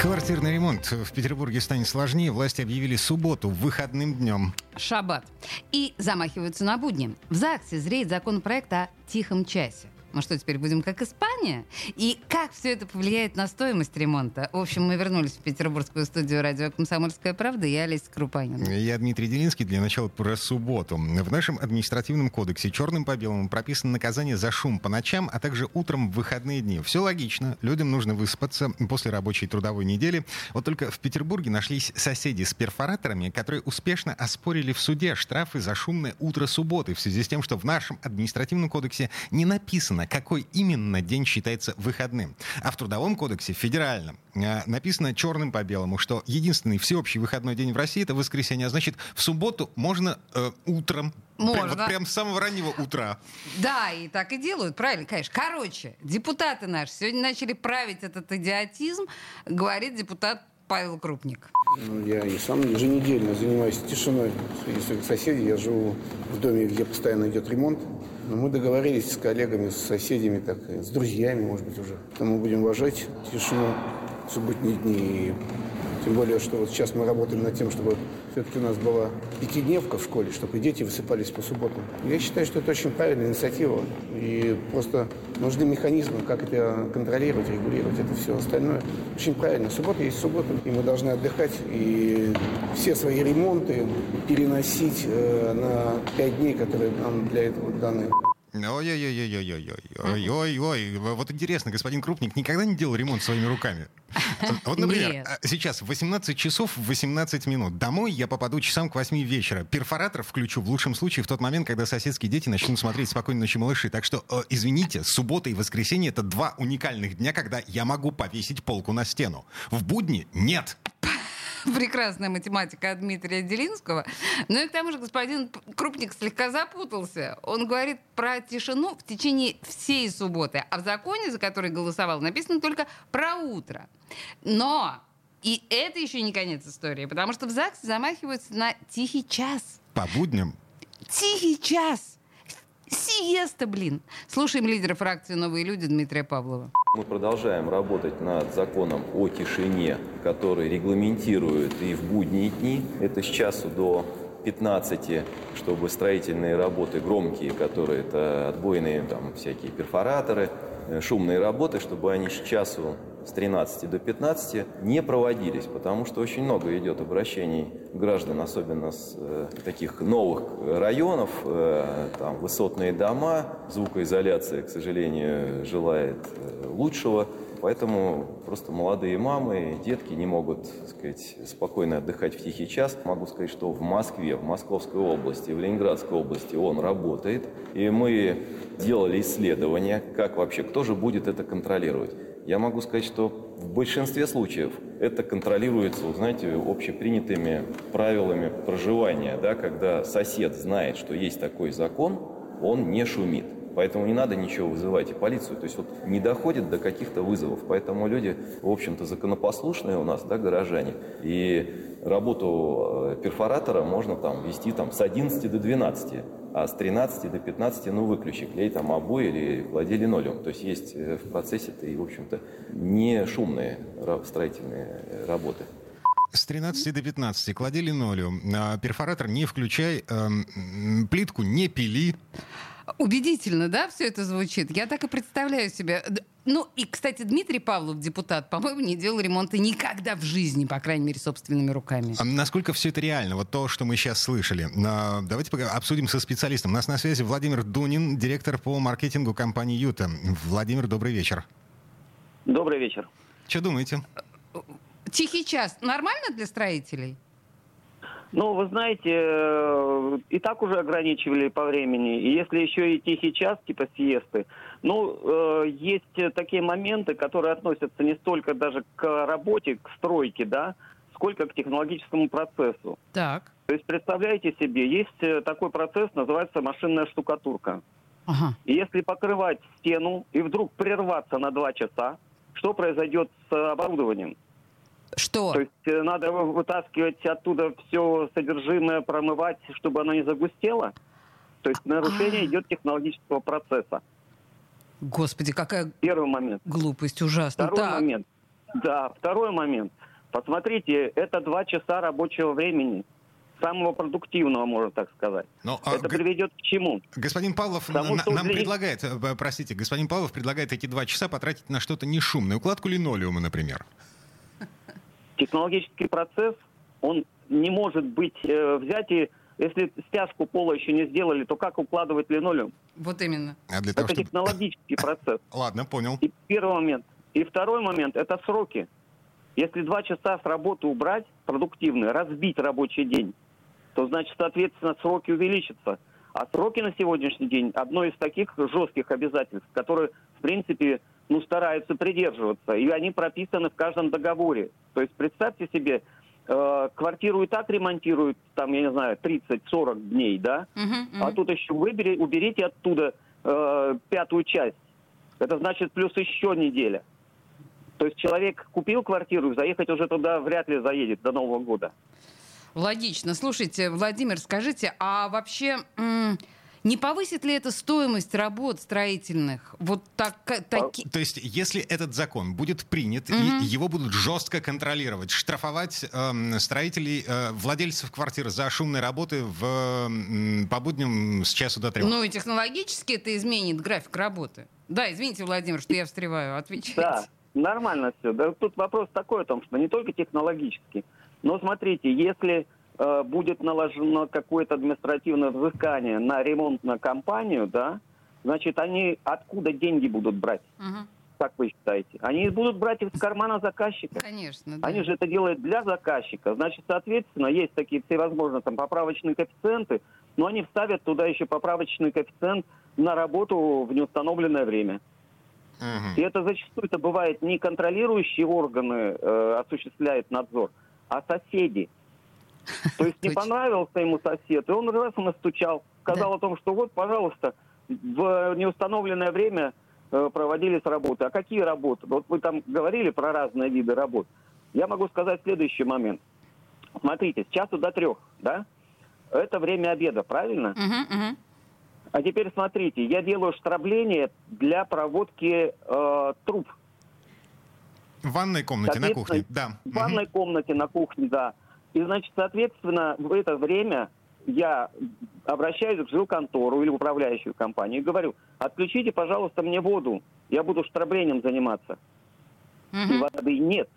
Квартирный ремонт в Петербурге станет сложнее. Власти объявили субботу выходным днем. Шаббат. И замахиваются на будни. В ЗАГСе зреет законопроект о тихом часе. Мы что, теперь будем как Испания? И как все это повлияет на стоимость ремонта? В общем, мы вернулись в петербургскую студию радио «Комсомольская правда». Я Олеся Крупанина. Я Дмитрий Делинский. Для начала про субботу. В нашем административном кодексе черным по белому прописано наказание за шум по ночам, а также утром в выходные дни. Все логично. Людям нужно выспаться после рабочей трудовой недели. Вот только в Петербурге нашлись соседи с перфораторами, которые успешно оспорили в суде штрафы за шумное утро субботы в связи с тем, что в нашем административном кодексе не написано, какой именно день считается выходным. А в Трудовом кодексе, федеральном, э, написано черным по белому, что единственный всеобщий выходной день в России это воскресенье. А значит, в субботу можно э, утром. Можно. Прям, вот прям с самого раннего утра. Да, и так и делают, правильно, конечно. Короче, депутаты наши сегодня начали править этот идиотизм, говорит депутат Павел Крупник. Ну, я и сам еженедельно занимаюсь тишиной среди своих соседей. Я живу в доме, где постоянно идет ремонт. Но мы договорились с коллегами, с соседями, так, с друзьями, может быть, уже. Мы будем уважать тишину субботние дни. И тем более, что вот сейчас мы работаем над тем, чтобы все-таки у нас была пятидневка в школе, чтобы дети высыпались по субботам. Я считаю, что это очень правильная инициатива. И просто нужны механизмы, как это контролировать, регулировать, это все остальное. Очень правильно. Суббота есть суббота, и мы должны отдыхать. И все свои ремонты переносить э, на пять дней, которые нам для этого даны. Ой-ой-ой-ой-ой-ой-ой. Вот интересно, господин Крупник никогда не делал ремонт своими руками? Вот, например, Нет. сейчас 18 часов 18 минут. Домой я попаду часам к 8 вечера. Перфоратор включу в лучшем случае в тот момент, когда соседские дети начнут смотреть «Спокойной ночи, малыши». Так что, э, извините, суббота и воскресенье — это два уникальных дня, когда я могу повесить полку на стену. В будни — нет. Прекрасная математика от Дмитрия Делинского. Ну и к тому же господин Крупник слегка запутался. Он говорит про тишину в течение всей субботы, а в законе, за который голосовал, написано только про утро. Но и это еще не конец истории, потому что в ЗАГСе замахиваются на тихий час. По будням Тихий час! Сиеста, блин! Слушаем лидера фракции «Новые люди» Дмитрия Павлова. Мы продолжаем работать над законом о тишине, который регламентирует и в будние дни, это с часу до 15, чтобы строительные работы громкие, которые это отбойные там всякие перфораторы, э, шумные работы, чтобы они с часу с 13 до 15 не проводились, потому что очень много идет обращений граждан, особенно с э, таких новых районов, э, там высотные дома, звукоизоляция, к сожалению, желает э, лучшего, Поэтому просто молодые мамы, детки не могут так сказать, спокойно отдыхать в тихий час. Могу сказать, что в Москве, в Московской области, в Ленинградской области он работает. И мы делали исследования, как вообще, кто же будет это контролировать. Я могу сказать, что в большинстве случаев это контролируется, знаете, общепринятыми правилами проживания, да, когда сосед знает, что есть такой закон, он не шумит. Поэтому не надо ничего вызывать и полицию. То есть вот не доходит до каких-то вызовов. Поэтому люди, в общем-то, законопослушные у нас, да, горожане. И работу э, перфоратора можно там вести там с 11 до 12, а с 13 до 15, ну, выключи, клей там обои или клади линолеум. То есть есть э, в процессе-то и, в общем-то, не шумные строительные э, работы. С 13 до 15 клади линолеум. А, Перфоратор не включай, эм, плитку не пили. Убедительно, да, все это звучит? Я так и представляю себе. Ну, и, кстати, Дмитрий Павлов, депутат, по-моему, не делал ремонта никогда в жизни, по крайней мере, собственными руками. А Насколько все это реально? Вот то, что мы сейчас слышали. А, Давайте пока обсудим со специалистом. У нас на связи Владимир Дунин, директор по маркетингу компании «Юта». Владимир, добрый вечер. Добрый вечер. Что думаете? Тихий час нормально для строителей? Ну, вы знаете, э, и так уже ограничивали по времени. И если еще и тихий час, типа сиесты, ну, э, есть такие моменты, которые относятся не столько даже к работе, к стройке, да, сколько к технологическому процессу. Так. То есть, представляете себе, есть э, такой процесс, называется машинная штукатурка. Ага. И если покрывать стену и вдруг прерваться на два часа, что произойдет с оборудованием? Что? То есть э, надо вы- вытаскивать оттуда все содержимое, промывать, чтобы оно не загустело. То есть нарушение А. идет технологического процесса. Господи, какая Первый момент. глупость ужасная. Второй Так. момент. Да, второй момент. Посмотрите, это два часа рабочего времени. Самого продуктивного, можно так сказать. Но, а, это г- приведет к чему? Господин Павлов Потому на- нам для предлагает, э, простите, господин Павлов предлагает эти два часа потратить на что-то нешумное. Укладку линолеума, например. Технологический процесс, он не может быть э, взять и... Если стяжку пола еще не сделали, то как укладывать линолеум? Вот именно. А для того, Это чтобы... технологический процесс. Ладно, понял. И первый момент. И второй момент – это сроки. Если два часа с работы убрать, продуктивные, разбить рабочий день, то, значит, соответственно, сроки увеличатся. А сроки на сегодняшний день – одно из таких жестких обязательств, которые, в принципе, ну, стараются придерживаться. И они прописаны в каждом договоре. То есть представьте себе, э, квартиру и так ремонтируют, там, я не знаю, 30-40 дней, да? Мгм, А тут еще выбери, уберите оттуда э, пятую часть. Это значит плюс еще неделя. То есть человек купил квартиру, заехать уже туда вряд ли заедет до Нового года. Логично. Слушайте, Владимир, скажите, а вообще м, не повысит ли это стоимость работ строительных? Вот так, таки... То есть, если этот закон будет принят, Мгм. и его будут жестко контролировать, штрафовать эм, строителей, э, владельцев квартир за шумные работы в, м, по будням с часу до трех. Ну и технологически это изменит график работы. Да, извините, Владимир, что я встреваю. Отвечайте. Да, нормально все. Да, тут вопрос такой о том, что не только технологически. Но смотрите, если э, будет наложено какое-то административное взыскание на ремонтную компанию, да, значит, они откуда деньги будут брать? Мгм. Как вы считаете? Они будут брать из кармана заказчика. Конечно, да. Они же это делают для заказчика. Значит, соответственно, есть такие всевозможные там поправочные коэффициенты, но они вставят туда еще поправочный коэффициент на работу в неустановленное время. Мгм. И это зачастую это бывает не контролирующие органы э, осуществляют надзор, а соседи. То есть не понравился ему сосед, и он раз настучал, сказал о том, что вот, пожалуйста, в неустановленное время э, проводились работы. А какие работы? Вот вы там говорили про разные виды работ. Я могу сказать следующий момент. Смотрите, с часу до трех, да? Это время обеда, правильно? Мгм, мгм. А теперь смотрите, я делаю штрабление для проводки э, труб. В ванной комнате, на кухне, да. В ванной комнате, на кухне, да. И, значит, соответственно, в это время я обращаюсь в жилконтору или в управляющую компанию и говорю, отключите, пожалуйста, мне воду, я буду штраблением заниматься. И Мгм. воды нет.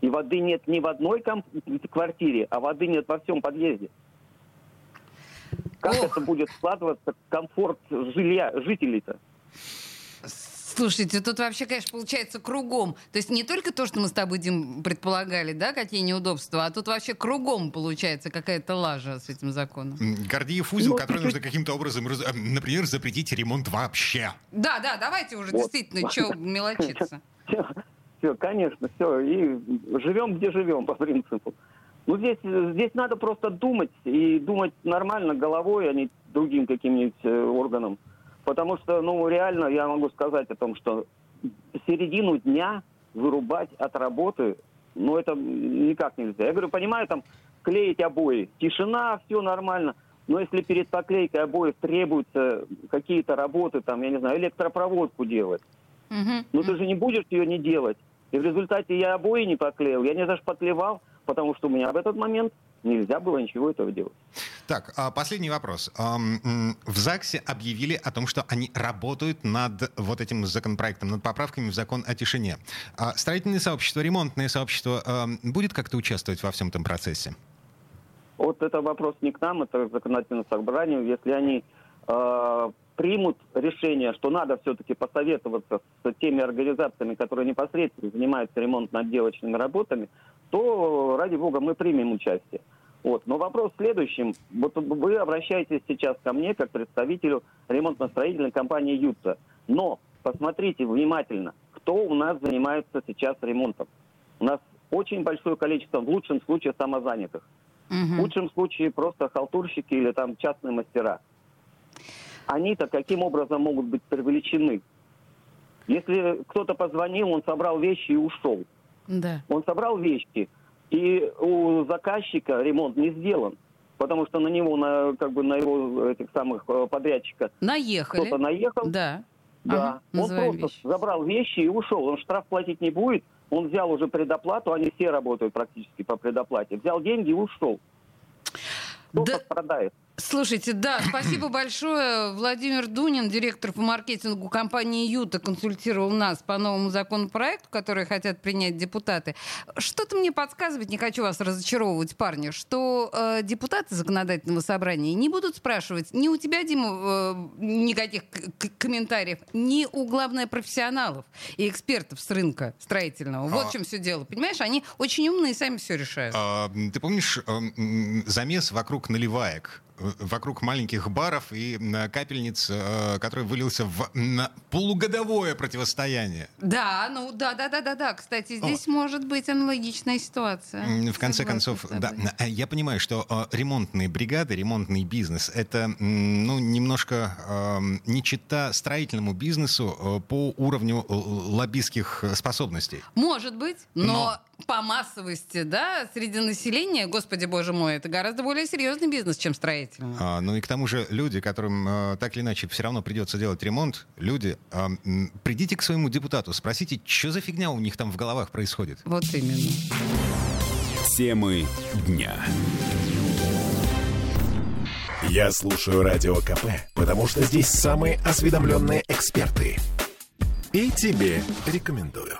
И воды нет ни в одной ком- квартире, а воды нет во всем подъезде. Как Ох. это будет складываться комфорт жилья жителей-то? Слушайте, тут вообще, конечно, получается кругом. То есть не только то, что мы с тобой, Дим, предполагали, да, какие неудобства, а тут вообще кругом получается какая-то лажа с этим законом. Гордиев узел, Ну, который нужно каким-то образом, раз- э, например, запретить ремонт вообще. Да, да, давайте уже Вот. действительно, что мелочиться. Все, конечно, все. И живем, где живем, по принципу. Ну, здесь, здесь надо просто думать, и думать нормально головой, а не другим каким-нибудь э, органом. Потому что, ну, реально, я могу сказать о том, что середину дня вырубать от работы, ну, это никак нельзя. Я говорю, понимаю, там, клеить обои, тишина, все нормально. Но если перед поклейкой обоев требуются какие-то работы, там, я не знаю, электропроводку делать, Мгм. ну ты же не будешь ее не делать. И в результате я обои не поклеил, я не зашпатлевал, потому что у меня в этот момент нельзя было ничего этого делать. Так, а, последний вопрос. В ЗАГСе объявили о том, что они работают над вот этим законопроектом, над поправками в закон о тишине. А Строительное сообщество, ремонтное сообщество будет как-то участвовать во всем этом процессе? Вот это вопрос не к нам, это к законодательному собранию. Если они э, примут решение, что надо все-таки посоветоваться с теми организациями, которые непосредственно занимаются ремонтно-отделочными работами, то, ради бога, мы примем участие. Вот. Но вопрос в следующем. Вот вы обращаетесь сейчас ко мне как представителю ремонтно-строительной компании «Ютса». Но посмотрите внимательно, кто у нас занимается сейчас ремонтом. У нас очень большое количество, в лучшем случае, самозанятых. В худшем случае просто халтурщики или там частные мастера. Они-то каким образом могут быть привлечены? Если кто-то позвонил, он собрал вещи и ушел. Да. Он собрал вещи, и у заказчика ремонт не сделан. Потому что на него, на, как бы на его этих самых э, подрядчика Наехали. кто-то наехал. Да. Да. Ага, он просто вещи. забрал вещи и ушел. Он штраф платить не будет. Он взял уже предоплату, они все работают практически по предоплате. Взял деньги и ушел. Кто Да- пострадает? Слушайте, да, спасибо большое. Владимир Дунин, директор по маркетингу компании «Юта», консультировал нас по новому законопроекту, который хотят принять депутаты. Что-то мне подсказывает, не хочу вас разочаровывать, парни, что э, депутаты законодательного собрания не будут спрашивать ни у тебя, Дима, э, никаких комментариев, ни у, главное, профессионалов и экспертов с рынка строительного. Вот А. в чем все дело. Понимаешь, они очень умные и сами все решают. А, Ты помнишь э, замес вокруг наливаек? Вокруг маленьких баров и капельниц, э, который вылился в полугодовое противостояние. Да, ну да, да, да, да, да. Кстати, здесь может быть аналогичная ситуация. В конце Согласна концов, да, э, я понимаю, что э, ремонтные бригады, ремонтный бизнес — это ну, немножко э, не чита строительному бизнесу по уровню лоббистских способностей. Может быть, но, Но- по массовости, да, среди населения, господи боже мой, это гораздо более серьезный бизнес, чем строительный. А, ну и к тому же люди, которым э, так или иначе все равно придется делать ремонт, люди, э, придите к своему депутату, спросите, что за фигня у них там в головах происходит. Вот именно. Темы дня. Я слушаю Радио КП, потому что здесь самые осведомленные эксперты. И тебе рекомендую.